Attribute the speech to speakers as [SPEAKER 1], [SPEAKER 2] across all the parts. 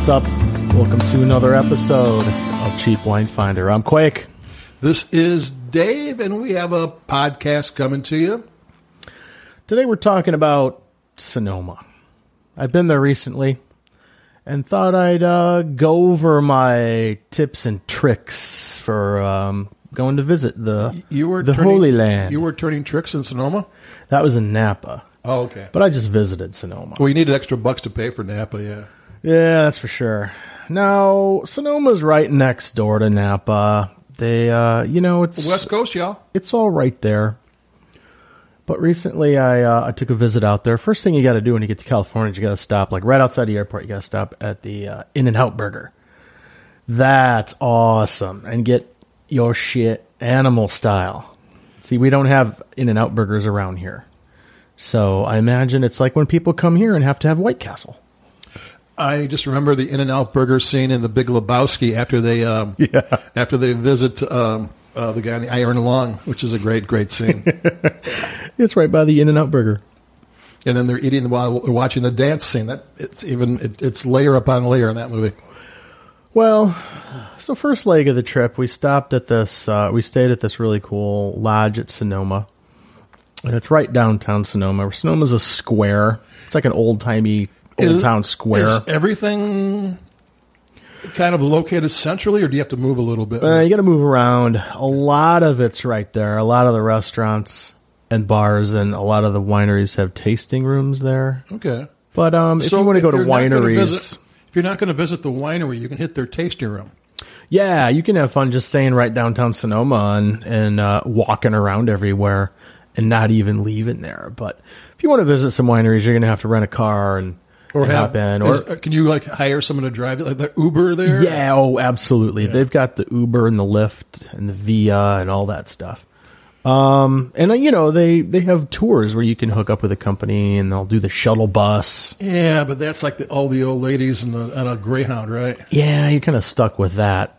[SPEAKER 1] What's up? Welcome to another episode of Cheap Wine Finder. I'm Quake.
[SPEAKER 2] This is Dave, and we have a podcast coming to you.
[SPEAKER 1] Today we're talking about Sonoma. I've been there recently and thought I'd uh, go over my tips and tricks for um, going to visit the
[SPEAKER 2] You were
[SPEAKER 1] the
[SPEAKER 2] turning,
[SPEAKER 1] Holy Land.
[SPEAKER 2] You were turning tricks in Sonoma.
[SPEAKER 1] that was in Napa,
[SPEAKER 2] Oh, okay.
[SPEAKER 1] but I just visited Sonoma.
[SPEAKER 2] Well, you needed extra bucks to pay for Napa. Yeah.
[SPEAKER 1] Yeah, that's for sure. Now Sonoma's right next door to Napa. They, uh, you know, it's
[SPEAKER 2] West Coast, y'all.
[SPEAKER 1] it's all right there. But recently, I uh, I took a visit out there. First thing you got to do when you get to California is you got to stop, like right outside the airport. You got to stop at the uh, In and Out Burger. That's awesome, and get your shit animal style. See, we don't have In and Out burgers around here, so I imagine it's like when people come here and have to have White Castle.
[SPEAKER 2] I just remember the In and Out Burger scene in The Big Lebowski after they um,
[SPEAKER 1] Yeah.
[SPEAKER 2] after they visit um, uh, the guy in the Iron Lung, which is a great great scene.
[SPEAKER 1] It's right by the In and Out Burger.
[SPEAKER 2] and then they're eating while they're watching the dance scene. That it's even it, it's layer upon layer in that movie.
[SPEAKER 1] Well, so first leg of the trip, we stopped at this. Uh, we stayed at this really cool lodge at Sonoma, and it's right downtown Sonoma. Sonoma's a square. It's like an old timey old
[SPEAKER 2] Is-
[SPEAKER 1] town square.
[SPEAKER 2] Is everything kind of located centrally, or do you have to move a little bit?
[SPEAKER 1] Uh, you got to move around. A lot of it's right there. A lot of the restaurants and bars and a lot of the wineries have tasting rooms there.
[SPEAKER 2] okay.
[SPEAKER 1] But um, if you want to go to
[SPEAKER 2] you're not gonna
[SPEAKER 1] wineries,
[SPEAKER 2] visit- if you're not going to visit the winery, you can hit their tasting room.
[SPEAKER 1] Yeah, you can have fun just staying right downtown Sonoma and and uh, walking around everywhere and not even leaving there. But if you want to visit some wineries, you're going to have to rent a car and,
[SPEAKER 2] Or have
[SPEAKER 1] hop in. Or
[SPEAKER 2] is- uh, can you like hire someone to drive you, like the Uber there?
[SPEAKER 1] yeah, oh, absolutely. They've got the Uber and the Lyft and the Via and all that stuff. Um, and uh, you know they they have tours where you can hook up with a company and they'll do the shuttle bus.
[SPEAKER 2] yeah, but that's like the, all the old ladies and, the, and a Greyhound, right?
[SPEAKER 1] Yeah, you're kind of stuck with that.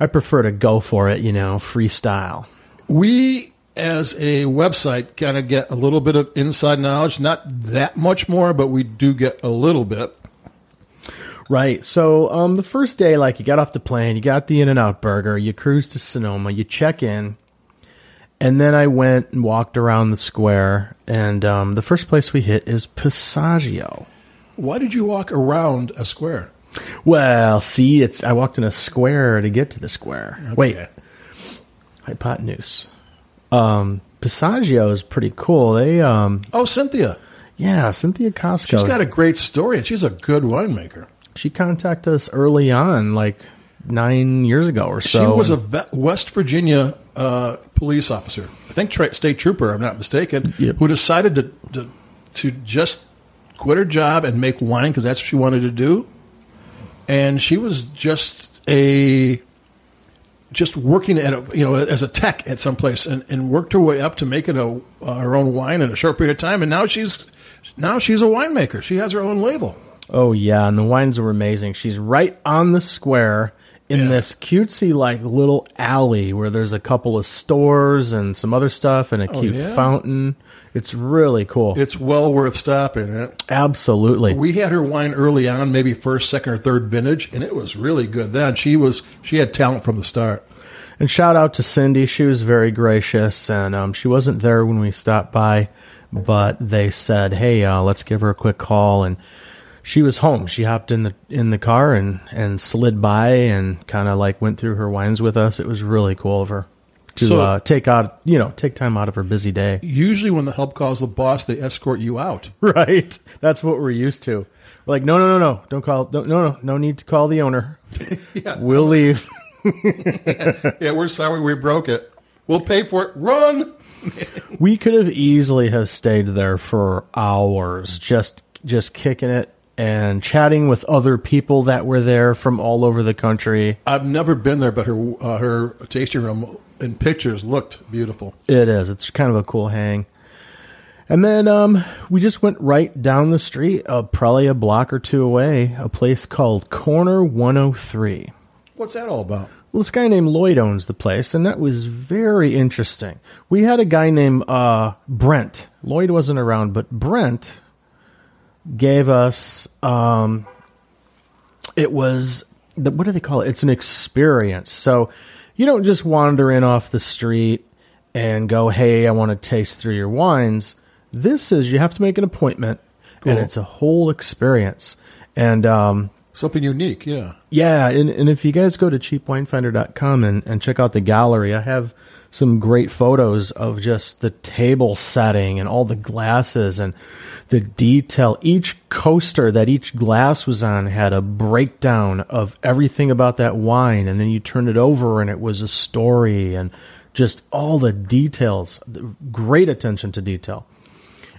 [SPEAKER 1] I prefer to go for it, you know, freestyle.
[SPEAKER 2] We, as a website, kind of get a little bit of inside knowledge. Not that much more, but we do get a little bit.
[SPEAKER 1] Right. So um, the first day, like you got off the plane, you got the In and Out Burger, you cruise to Sonoma, you check in, and then I went and walked around the square, and um, the first place we hit is Passaggio.
[SPEAKER 2] Why did you walk around a square?
[SPEAKER 1] Well, see, it's I walked in a square to get to the square. Wait, hypotenuse. Um, Passaggio is pretty cool. They, um,
[SPEAKER 2] Oh, Cynthia.
[SPEAKER 1] yeah, Cynthia Cosco.
[SPEAKER 2] She's got a great story, and she's a good winemaker.
[SPEAKER 1] she contacted us early on, like nine years ago or so.
[SPEAKER 2] she was a
[SPEAKER 1] and-
[SPEAKER 2] West Virginia uh, police officer, I think tra- state trooper, I'm not mistaken,
[SPEAKER 1] Yep.
[SPEAKER 2] who decided to, to to just quit her job and make wine because that's what she wanted to do. And she was just a just working at a you know as a tech at some place and, and worked her way up to making a uh, her own wine in a short period of time. And now she's now she's a winemaker. She has her own label.
[SPEAKER 1] Oh yeah, and the wines were amazing. She's right on the square in
[SPEAKER 2] Yeah.
[SPEAKER 1] this cutesy like little alley where there's a couple of stores and some other stuff and a cute
[SPEAKER 2] yeah?
[SPEAKER 1] fountain. It's really cool.
[SPEAKER 2] It's well worth stopping. It.
[SPEAKER 1] Absolutely.
[SPEAKER 2] We had her wine early on, maybe first, second, or third vintage, and it was really good. Then she was she had talent from the start.
[SPEAKER 1] And shout out to Cindy. She was very gracious, and um, she wasn't there when we stopped by, but they said, "Hey, uh, let's give her a quick call." And she was home. She hopped in the in the car and and slid by and kind of like went through her wines with us. It was really cool of her to
[SPEAKER 2] So-
[SPEAKER 1] uh, take out you know take time out of her busy day.
[SPEAKER 2] Usually, when the help calls the boss, they escort you out.
[SPEAKER 1] Right. That's what we're used to. We're like, no, no, no, no, don't call. Don't, no, no, no need to call the owner. yeah, We'll leave.
[SPEAKER 2] Yeah, we're sorry we broke it. We'll pay for it. Run.
[SPEAKER 1] We could have easily have stayed there for hours, just just kicking it and chatting with other people that were there from all over the country.
[SPEAKER 2] I've never been there, but her uh, her tasting room in pictures looked beautiful.
[SPEAKER 1] It is. It's kind of a cool hang. And then um, we just went right down the street, uh, probably a block or two away, a place called Corner 103.
[SPEAKER 2] What's that all about?
[SPEAKER 1] Well, this guy named Lloyd owns the place, and that was very interesting. We had a guy named uh, Brent. Lloyd wasn't around, but Brent gave us um, it was the, what do they call it? It's an experience. So you don't just wander in off the street and go, "Hey, I want to taste through your wines." This is you have to make an appointment, and it's a whole experience. And um,
[SPEAKER 2] Something unique, yeah.
[SPEAKER 1] yeah, and, and if you guys go to cheapwinefinder.com and, and check out the gallery, I have some great photos of just the table setting and all the glasses and the detail. Each coaster that each glass was on had a breakdown of everything about that wine, and then you turn it over and it was a story and just all the details. Great attention to detail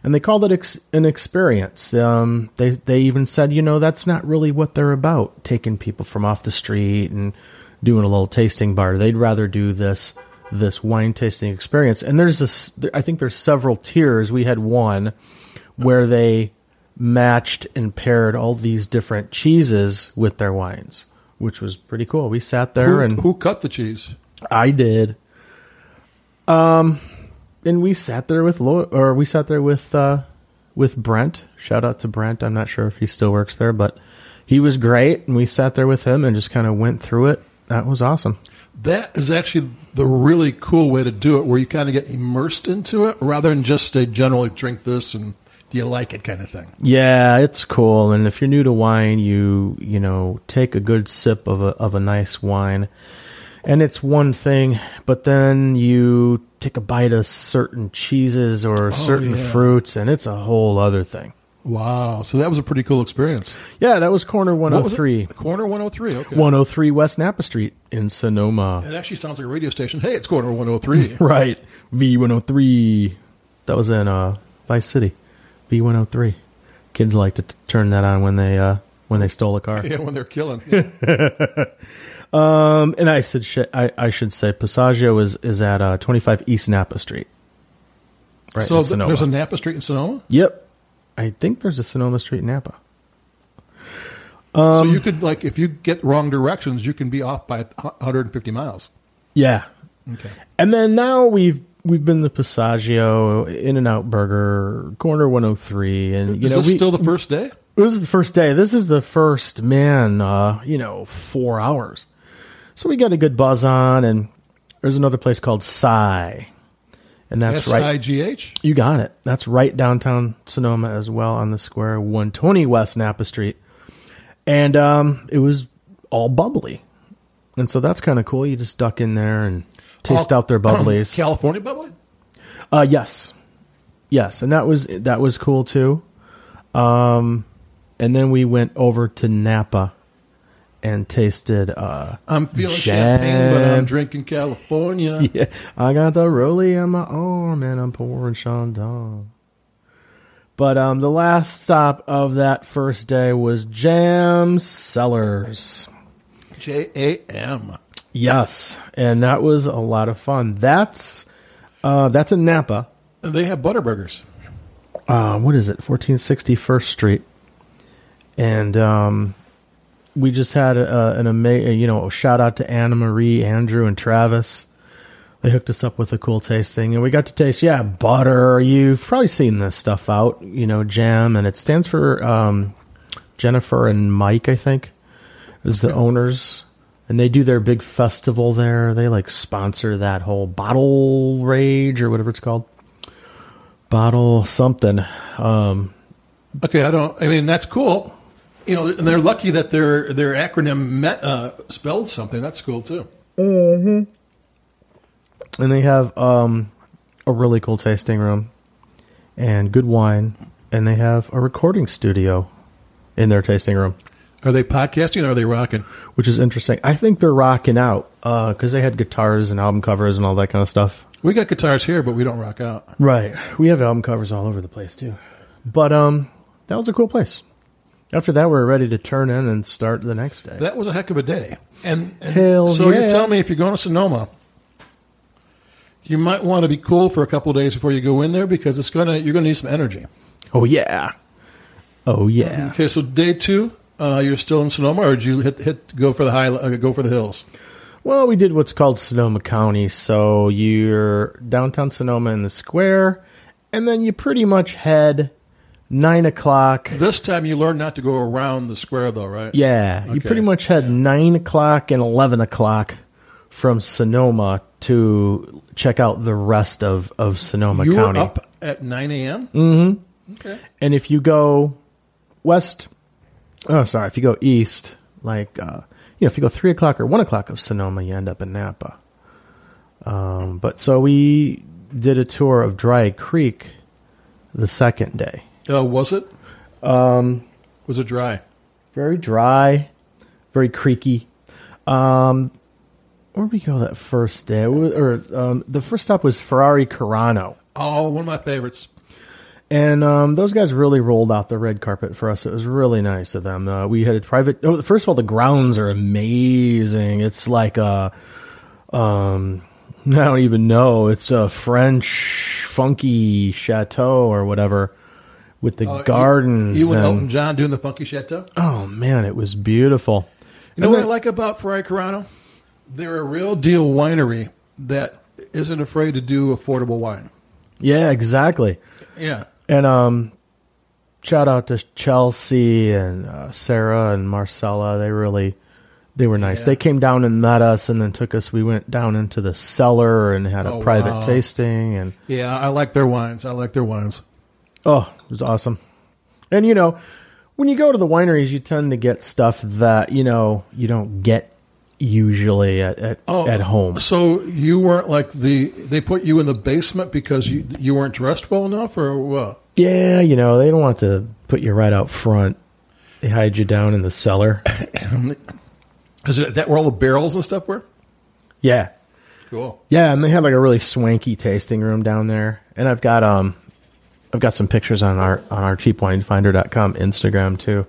[SPEAKER 1] and they called it ex- an experience. Um, they they even said, you know, that's not really what they're about, taking people from off the street and doing a little tasting bar. They'd rather do this this wine tasting experience. And there's this, I think there's several tiers. We had one where they matched and paired all these different cheeses with their wines, which was pretty cool. We sat there
[SPEAKER 2] Who,
[SPEAKER 1] and
[SPEAKER 2] who cut the cheese?
[SPEAKER 1] I did. Um, and we sat there with Lo- or we sat there with uh, with Brent. Shout out to Brent. I'm not sure if he still works there, but he was great, and we sat there with him and just kind of went through it. That was awesome.
[SPEAKER 2] That is actually the really cool way to do it, where you kind of get immersed into it rather than just a generally drink this and do you like it kind of thing.
[SPEAKER 1] Yeah, it's cool. And if you're new to wine, you you know take a good sip of a of a nice wine, and it's one thing. But then you take a bite of certain cheeses or oh, certain
[SPEAKER 2] yeah.
[SPEAKER 1] fruits, and it's a whole other thing.
[SPEAKER 2] Wow. So that was a pretty cool experience.
[SPEAKER 1] Yeah, that was corner
[SPEAKER 2] What was
[SPEAKER 1] 103.
[SPEAKER 2] Corner 103. Okay.
[SPEAKER 1] 103 West Napa Street in Sonoma.
[SPEAKER 2] It actually sounds like a radio station. Hey, it's corner 103.
[SPEAKER 1] Right. V103. That was in uh, Vice City. V103. Kids like to t- turn that on when they uh, when they stole a car.
[SPEAKER 2] yeah, when they're killing. Yeah.
[SPEAKER 1] Um, and I said sh- I, I should say Passaggio is is at uh, 25 East Napa Street. Right.
[SPEAKER 2] so th- there's a Napa Street in Sonoma.
[SPEAKER 1] Yep. I think there's a Sonoma Street in Napa.
[SPEAKER 2] so
[SPEAKER 1] Um,
[SPEAKER 2] you could like if you get wrong directions, you can be off by 150 miles.
[SPEAKER 1] Yeah.
[SPEAKER 2] Okay.
[SPEAKER 1] And then now we've we've been the Passaggio, In and Out Burger, Corner 103, and you
[SPEAKER 2] is
[SPEAKER 1] know
[SPEAKER 2] this
[SPEAKER 1] we,
[SPEAKER 2] still the first day?
[SPEAKER 1] this is the first day. This is the first man, uh, you know, four hours. So we got a good buzz on, and there's another place called Sigh, and that's
[SPEAKER 2] S
[SPEAKER 1] right.
[SPEAKER 2] I G H.
[SPEAKER 1] You got it. That's right downtown Sonoma as well on the square, 120 West Napa Street, and um, it was all bubbly, and so that's kind of cool. You just duck in there and taste
[SPEAKER 2] All-
[SPEAKER 1] out their bubblies.
[SPEAKER 2] California bubbly.
[SPEAKER 1] Uh, yes, yes, and that was that was cool too. Um, and then we went over to Napa and tasted. Uh,
[SPEAKER 2] I'm feeling
[SPEAKER 1] Jam.
[SPEAKER 2] champagne, but I'm drinking California.
[SPEAKER 1] yeah, I got the rollie on my arm and I'm pouring Chandon. But um, the last stop of that first day was Jam Cellars.
[SPEAKER 2] J A M.
[SPEAKER 1] Yes, and that was a lot of fun. That's uh, that's in Napa.
[SPEAKER 2] They have butterburgers.
[SPEAKER 1] uh, what is it, Fourteen sixty First Street, and um, we just had a, an amazing, you know, a shout out to Anna Marie, Andrew, and Travis. They hooked us up with a cool tasting, and we got to taste, yeah, butter. You've probably seen this stuff out, you know, jam, and it stands for um, Jennifer and Mike, I think, is the owners. And they do their big festival there. They like sponsor that whole bottle rage or whatever it's called. Bottle something. Um,
[SPEAKER 2] Okay, I don't. I mean, that's cool. You know, and they're lucky that their their acronym met, uh, spelled something. That's cool too.
[SPEAKER 1] and they have um, a really cool tasting room and good wine, and they have a recording studio in their tasting room,
[SPEAKER 2] Are they podcasting or are they rocking?
[SPEAKER 1] which is interesting. I think they're rocking out because they had guitars and album covers and all that kind of stuff.
[SPEAKER 2] We got guitars here, but we don't rock out.
[SPEAKER 1] Right. We have album covers all over the place too. But um, that was a cool place. After that, we were ready to turn in and start the next day.
[SPEAKER 2] That was a heck of a day. And, and
[SPEAKER 1] Hell
[SPEAKER 2] so
[SPEAKER 1] yeah.
[SPEAKER 2] you're telling me if you're going to Sonoma, you might want to be cool for a couple days before you go in there because it's gonna you're gonna need some energy.
[SPEAKER 1] oh yeah. Oh yeah.
[SPEAKER 2] Okay, so day two, uh, you're still in Sonoma, or did you hit hit go for the high uh, go for the hills?
[SPEAKER 1] Well, we did what's called Sonoma County. So you're downtown Sonoma in the square, and then you pretty much head nine o'clock.
[SPEAKER 2] This time you learned not to go around the square, though, right?
[SPEAKER 1] Yeah, you pretty much had nine o'clock and eleven o'clock from Sonoma to check out the rest of of Sonoma
[SPEAKER 2] You
[SPEAKER 1] County.
[SPEAKER 2] up at 9 a.m.? Mm-hmm. Okay.
[SPEAKER 1] And if you go west, oh, sorry, if you go east, like, uh, you know, if you go three o'clock or one o'clock of Sonoma, you end up in Napa. Um, but so we did a tour of Dry Creek the second day.
[SPEAKER 2] Uh, was it? Um, was it dry?
[SPEAKER 1] Very dry, very creaky. Um, where did we go that first day? Or um, the first stop was Ferrari Carano.
[SPEAKER 2] Oh, one of my favorites.
[SPEAKER 1] And um, those guys really rolled out the red carpet for us. It was really nice of them. Uh, we had a private. Oh, first of all, the grounds are amazing. It's like a, um, I don't even know. It's a French funky chateau or whatever with the
[SPEAKER 2] Uh, you-
[SPEAKER 1] gardens.
[SPEAKER 2] You, and
[SPEAKER 1] and-
[SPEAKER 2] Elton John doing the Funky Chateau?
[SPEAKER 1] oh man, it was beautiful.
[SPEAKER 2] You know
[SPEAKER 1] And
[SPEAKER 2] what I like about Ferrari Carano? They're a real deal winery that isn't afraid to do affordable wine.
[SPEAKER 1] Yeah, exactly.
[SPEAKER 2] Yeah.
[SPEAKER 1] And um, shout out to Chelsea and uh, Sarah and Marcella. They really, they were nice.
[SPEAKER 2] Yeah.
[SPEAKER 1] They came down and met us, and then took us. We went down into the cellar and had a
[SPEAKER 2] Oh,
[SPEAKER 1] private
[SPEAKER 2] wow.
[SPEAKER 1] tasting, and
[SPEAKER 2] Yeah, I like their wines. I like their wines.
[SPEAKER 1] oh, it was awesome. And you know, when you go to the wineries, you tend to get stuff that you know you don't get usually at at, at home.
[SPEAKER 2] Oh, So you weren't like the they put you in the basement because you you weren't dressed well enough or what?
[SPEAKER 1] Yeah, you know, they don't want to put you right out front. They hide you down in the cellar.
[SPEAKER 2] Is it that where all the barrels and stuff were?
[SPEAKER 1] Yeah.
[SPEAKER 2] Cool.
[SPEAKER 1] Yeah, and they had like a really swanky tasting room down there. And I've got um I've got some pictures on our on our cheapwinefinder.com Instagram too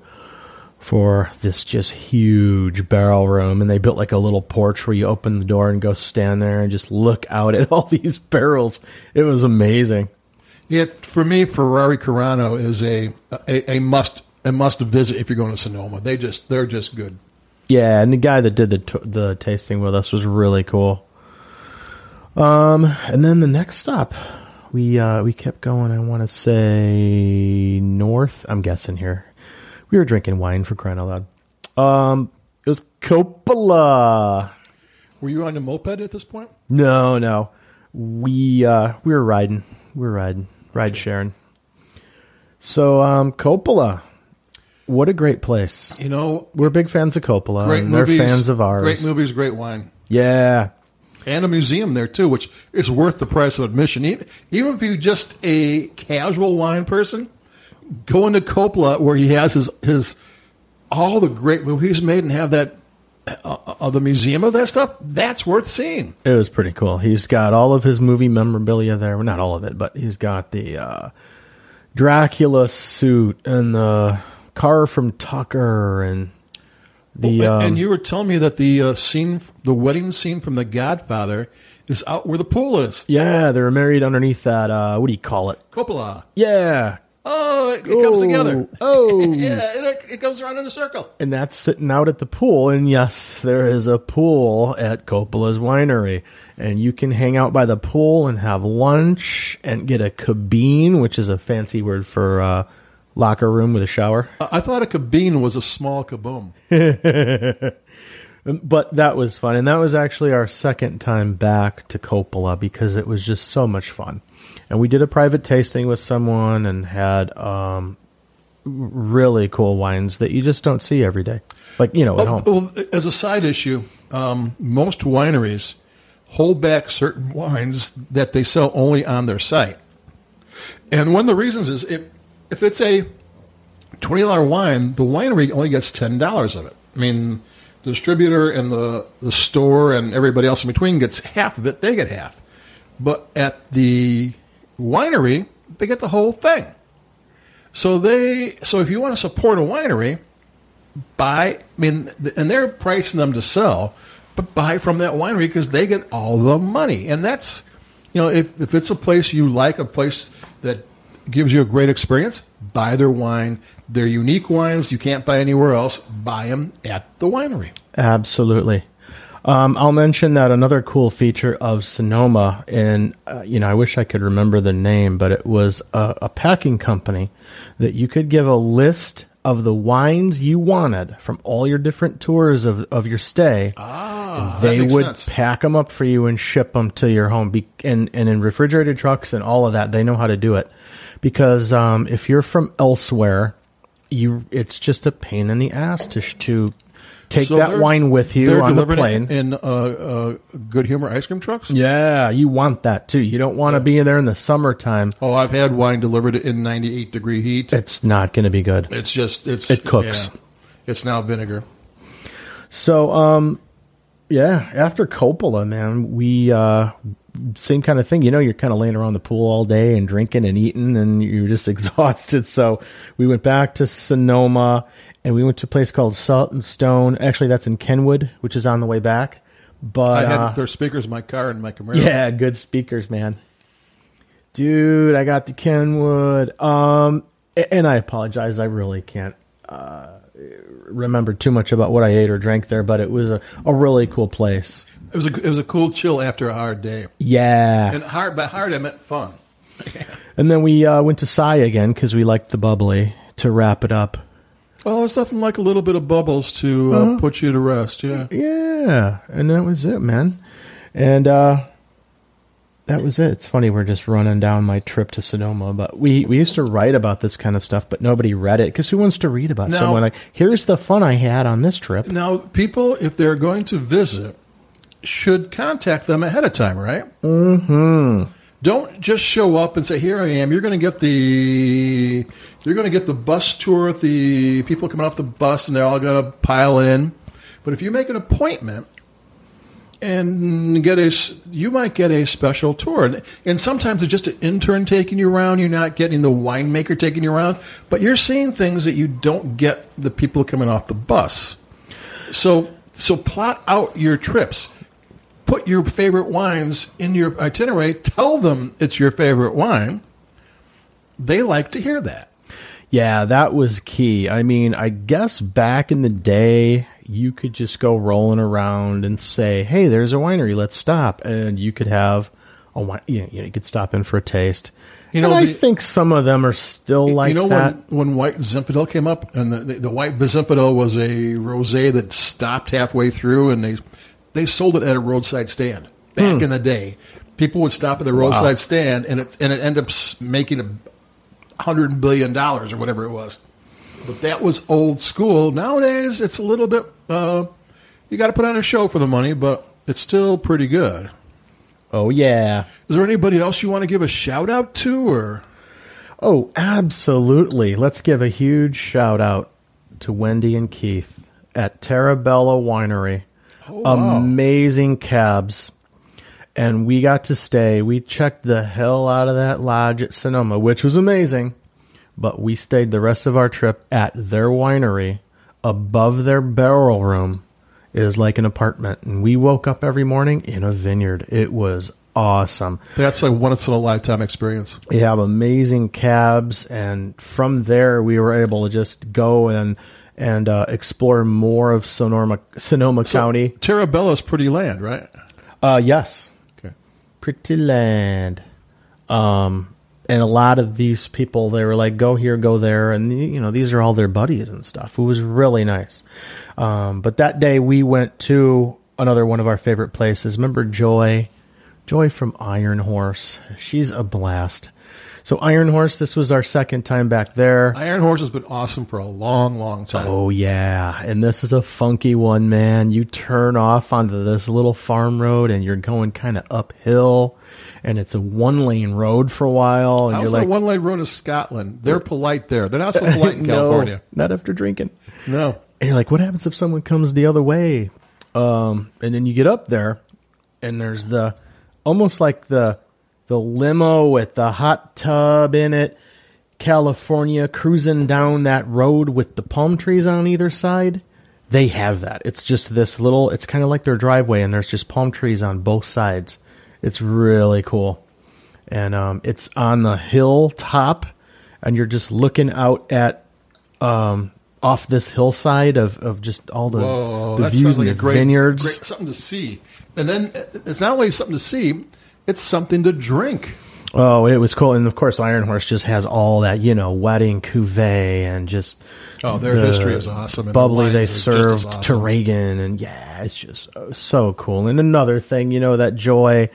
[SPEAKER 1] for this just huge barrel room and they built like a little porch where you open the door and go stand there and just look out at all these barrels. It was amazing.
[SPEAKER 2] Yeah, for me, Ferrari Carano is a, a a must a must visit if you're going to Sonoma. They just they're just good.
[SPEAKER 1] Yeah, and the guy that did the t- the tasting with us was really cool. Um, and then the next stop, we uh, we kept going. I want to say north. I'm guessing here. We were drinking wine for crying out loud. Um, it was Coppola.
[SPEAKER 2] Were you on a moped at this point?
[SPEAKER 1] No, no, we uh, we were riding. We were riding, ride sharing. So um, Coppola, what a great place.
[SPEAKER 2] You know,
[SPEAKER 1] We're big fans of Coppola.
[SPEAKER 2] great
[SPEAKER 1] and
[SPEAKER 2] movies.
[SPEAKER 1] They're fans of ours.
[SPEAKER 2] Great movies, great wine,
[SPEAKER 1] Yeah.
[SPEAKER 2] And a museum there too, which is worth the price of admission. Even, even if you're just a casual wine person, going to Coppola where he has his his all the great movies made and have that uh, uh, the museum of that stuff. That's worth seeing.
[SPEAKER 1] It was pretty cool. He's got all of his movie memorabilia there. Well, not all of it, but he's got the uh, Dracula suit and the car from Tucker and the.
[SPEAKER 2] and,
[SPEAKER 1] um,
[SPEAKER 2] you were telling me that the uh, scene, the wedding scene from The Godfather, is out where the pool is.
[SPEAKER 1] yeah, they were married underneath that. Uh, what do you call it?
[SPEAKER 2] Coppola.
[SPEAKER 1] Yeah.
[SPEAKER 2] Oh, it, it comes
[SPEAKER 1] Oh,
[SPEAKER 2] together.
[SPEAKER 1] Oh.
[SPEAKER 2] yeah, it, it goes around in a circle.
[SPEAKER 1] And that's sitting out at the pool. And yes, there is a pool at Coppola's winery. And you can hang out by the pool and have lunch and get a cabine, which is a fancy word for uh, locker room with a shower.
[SPEAKER 2] I thought a cabine was a small kaboom.
[SPEAKER 1] But that was fun. And that was actually our second time back to Coppola because it was just so much fun. And we did a private tasting with someone and had um, really cool wines that you just don't see every day. Like, you know, at
[SPEAKER 2] Oh,
[SPEAKER 1] home.
[SPEAKER 2] well, as a side issue, um, most wineries hold back certain wines that they sell only on their site. And one of the reasons is if if it's a twenty dollar wine, the winery only gets ten dollars of it. I mean, the distributor and the the store and everybody else in between gets half of it. They get half, but at the winery, they get the whole thing. So they so if you want to support a winery, buy. I mean, and they're pricing them to sell, but buy from that winery because they get all the money. And that's, you know, if if it's a place you like, a place that gives you a great experience, buy their wine. They're unique wines you can't buy anywhere else. Buy them at the winery.
[SPEAKER 1] Absolutely. Um, I'll mention that another cool feature of Sonoma, and uh, you know, I wish I could remember the name, but it was a, a packing company that you could give a list of the wines you wanted from all your different tours of, of your stay.
[SPEAKER 2] Ah, that
[SPEAKER 1] they would
[SPEAKER 2] sense.
[SPEAKER 1] pack them up for you and ship them to your home. Be- and, and in refrigerated trucks and all of that, they know how to do it. Because um, if you're from elsewhere, you it's just a pain in the ass to to take
[SPEAKER 2] So
[SPEAKER 1] that wine with you on the plane.
[SPEAKER 2] in uh, uh, Good Humor ice cream trucks.
[SPEAKER 1] Yeah, you want that too. You don't want to be in there in the summertime.
[SPEAKER 2] Oh, I've had wine delivered in 98 degree heat.
[SPEAKER 1] It's not going to be good.
[SPEAKER 2] It's just it's
[SPEAKER 1] It cooks.
[SPEAKER 2] yeah. it's now vinegar.
[SPEAKER 1] So, um, yeah, after Coppola, man, we uh, same kind of thing. You know, you're kind of laying around the pool all day and drinking and eating, and you're just exhausted. So we went back to Sonoma, and we went to a place called Salt and Stone. Actually, that's in Kenwood, which is on the way back. But
[SPEAKER 2] I had
[SPEAKER 1] uh,
[SPEAKER 2] their speakers in my car in my Camaro.
[SPEAKER 1] Yeah, good speakers, man. Dude, I got the Kenwood. Um, and I apologize. I really can't uh, remember too much about what I ate or drank there, but it was a, a really cool place.
[SPEAKER 2] It was a it was a cool chill after a hard day.
[SPEAKER 1] Yeah.
[SPEAKER 2] And hard by hard I meant fun.
[SPEAKER 1] And then we uh, went to Sigh again because we liked the bubbly to wrap it up.
[SPEAKER 2] Well, it's nothing like a little bit of bubbles to uh, put you to rest. Yeah.
[SPEAKER 1] Yeah. And that was it, man. And uh, that was it. It's funny, we're just running down my trip to Sonoma, but we, we used to write about this kind of stuff, but nobody read it because who wants to read about
[SPEAKER 2] No.
[SPEAKER 1] someone like, here's the fun I had on this trip?
[SPEAKER 2] Now, people, if they're going to visit, should contact them ahead of time, right? Mm-hmm. Don't just show up and say, "Here I am." You're going to get the you're going to get the bus tour with the people coming off the bus, and they're all going to pile in. But if you make an appointment and get a, you might get a special tour, and, and sometimes it's just an intern taking you around. You're not getting the winemaker taking you around, but you're seeing things that you don't get the people coming off the bus. So so plot out your trips. Put your favorite wines in your itinerary. Tell them it's your favorite wine. They like to hear that.
[SPEAKER 1] Yeah, that was key. I mean, I guess back in the day, you could just go rolling around and say, "Hey, there's a winery. Let's stop," and you could have a wine. You, know, you could stop in for a taste.
[SPEAKER 2] You know,
[SPEAKER 1] and I think some of them are still like
[SPEAKER 2] you know
[SPEAKER 1] that.
[SPEAKER 2] when when White Zinfandel came up, and the, the, the White Zinfandel was a rosé that stopped halfway through, and they they sold it at a roadside stand back
[SPEAKER 1] Hmm.
[SPEAKER 2] in the day. People would stop at the roadside stand, and it and it ended up making a hundred billion dollars or whatever it was. But that was old school. Nowadays, it's a little bit. Uh, you got to put on a show for the money, but it's still pretty good.
[SPEAKER 1] oh yeah.
[SPEAKER 2] Is there anybody else you want to give a shout out to, or
[SPEAKER 1] Oh, absolutely. Let's give a huge shout out to Wendy and Keith at Terrabella Winery. Amazing cabs. And we got to stay. We checked the hell out of that lodge at Sonoma, which was amazing. But we stayed the rest of our trip at their winery above their barrel room. is like an apartment. And we woke up every morning in a vineyard. It was awesome.
[SPEAKER 2] that's a once in a lifetime experience?
[SPEAKER 1] They have amazing cabs, and from there we were able to just go and and uh, explore more of Sonoma Sonoma County.
[SPEAKER 2] Terrabella's pretty land, right?
[SPEAKER 1] Uh, yes,
[SPEAKER 2] Okay.
[SPEAKER 1] pretty land. Um, and a lot of these people, they were like, go here, go there, and you know these are all their buddies and stuff. It was really nice. Um, but that day we went to another one of our favorite places. Remember Joy? Joy from Iron Horse. She's a blast. So Iron Horse, this was our second time back there.
[SPEAKER 2] Iron Horse has been awesome for a long, long time.
[SPEAKER 1] Oh yeah, and this is a funky one, man. You turn off onto this little farm road, and you're going kind of uphill, and it's a one lane road for a while, and
[SPEAKER 2] How's
[SPEAKER 1] you're like,
[SPEAKER 2] one lane road in Scotland? They're polite there. They're not so polite in
[SPEAKER 1] no,
[SPEAKER 2] California.
[SPEAKER 1] not after drinking.
[SPEAKER 2] No.
[SPEAKER 1] And you're like, what happens if someone comes the other way? Um, and then you get up there, and there's the almost like the the limo with the hot tub in it, California cruising down that road with the palm trees on either side. They have that. It's just this little. It's kind of like their driveway, and there's just palm trees on both sides. It's really cool, and um, it's on the hill top, and you're just looking out at um, off this hillside of, of just all the,
[SPEAKER 2] Whoa,
[SPEAKER 1] the views and
[SPEAKER 2] like
[SPEAKER 1] the
[SPEAKER 2] great,
[SPEAKER 1] vineyards.
[SPEAKER 2] great something to see. And then it's not only something to see; it's something to drink.
[SPEAKER 1] Oh, it was cool, and of course, Iron Horse just has all that you know wedding cuvee and just
[SPEAKER 2] Oh, their
[SPEAKER 1] the
[SPEAKER 2] history is awesome. and
[SPEAKER 1] bubbly they served
[SPEAKER 2] awesome.
[SPEAKER 1] to Reagan, and yeah, it's just uh, so cool. And another thing, you know, that Joy,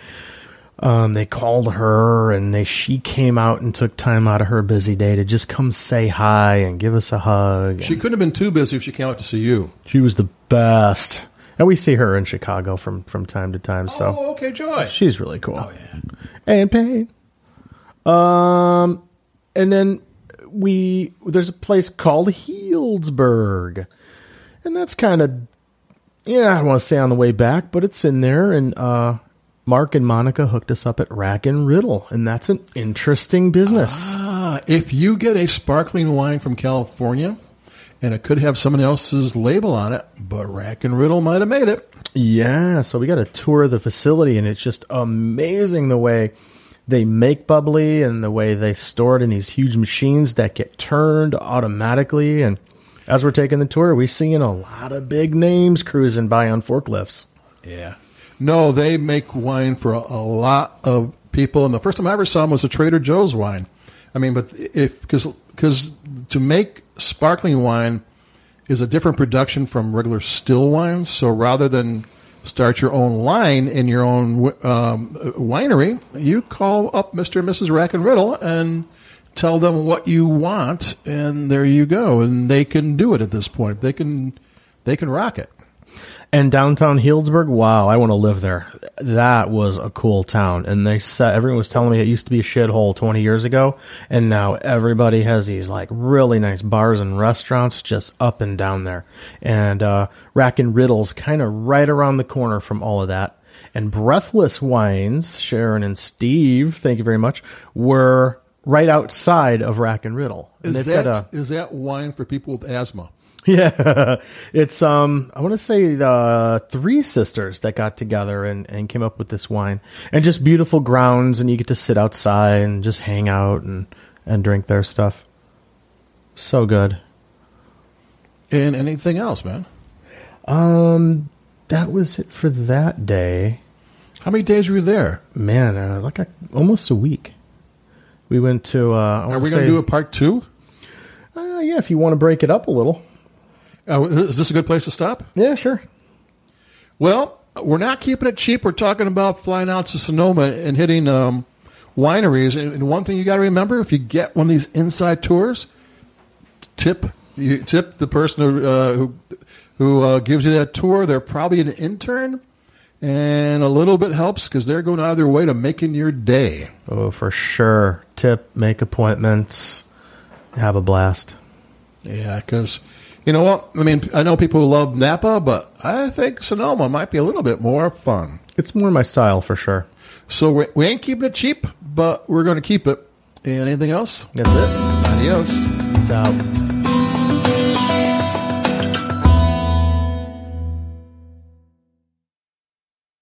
[SPEAKER 1] um, they called her, and they she came out and took time out of her busy day to just come say hi and give us a hug.
[SPEAKER 2] She couldn't have been too busy if she came out to see you.
[SPEAKER 1] She was the best, and we see her in Chicago from from time to time. So
[SPEAKER 2] Oh, okay, Joy.
[SPEAKER 1] she's really cool.
[SPEAKER 2] Oh yeah.
[SPEAKER 1] and pain. Um, and then we there's a place called Healdsburg, and that's kind of yeah. I don't want to say on the way back, but it's in there. And uh, Mark and Monica hooked us up at Rack and Riddle, and that's an interesting business.
[SPEAKER 2] Ah, if you get a sparkling wine from California, and it could have someone else's label on it, but Rack and Riddle might have made it.
[SPEAKER 1] Yeah, so we got a tour of the facility, and it's just amazing the way they make bubbly and the way they store it in these huge machines that get turned automatically. And as we're taking the tour, we're seeing a lot of big names cruising by on forklifts.
[SPEAKER 2] Yeah. No, they make wine for a, a lot of people, and the first time I ever saw them was a Trader Joe's wine. I mean, but if because because to make sparkling wine is a different production from regular still wines. So rather than start your own line in your own um, winery, you call up Mister and Mrs. Rack and Riddle and tell them what you want, and there you go, and they can do it at this point. They can they can rock it.
[SPEAKER 1] And downtown Healdsburg, wow, I want to live there. That was a cool town. And they said everyone was telling me it used to be a shithole 20 years ago, and now everybody has these like really nice bars and restaurants just up and down there. And uh, Rack and Riddle's kind of right around the corner from all of that. And Breathless Wines, Sharon and Steve, thank you very much, were right outside of Rack and Riddle.
[SPEAKER 2] Is that
[SPEAKER 1] a
[SPEAKER 2] is that wine for people with asthma?
[SPEAKER 1] yeah, it's um. I want to say the three sisters that got together and, and came up with this wine, and just beautiful grounds, and you get to sit outside and just hang out and and drink their stuff. So good.
[SPEAKER 2] And anything else, man?
[SPEAKER 1] Um, that was it for that day.
[SPEAKER 2] How many days were you there?
[SPEAKER 1] Man, uh, like a, almost a week. We went to. Uh, I
[SPEAKER 2] Are we going to do a part two?
[SPEAKER 1] Uh, yeah, if you want to break it up a little.
[SPEAKER 2] Uh, is this a good place to stop?
[SPEAKER 1] Yeah, sure.
[SPEAKER 2] Well, we're not keeping it cheap. We're talking about flying out to Sonoma and hitting um, wineries. And and one thing you got to remember: if you get one of these inside tours, tip you tip the person who uh, who, who uh, gives you that tour. They're probably an intern, and a little bit helps because they're going out of their way to making your day.
[SPEAKER 1] Oh, for sure. Tip, make appointments, have a blast.
[SPEAKER 2] Yeah, because you know what? I mean, I know people love Napa, but I think Sonoma might be a little bit more fun.
[SPEAKER 1] It's more my style for sure.
[SPEAKER 2] So we, we ain't keeping it cheap, but we're going to keep it. And anything else?
[SPEAKER 1] That's it.
[SPEAKER 2] Adios.
[SPEAKER 1] Peace out.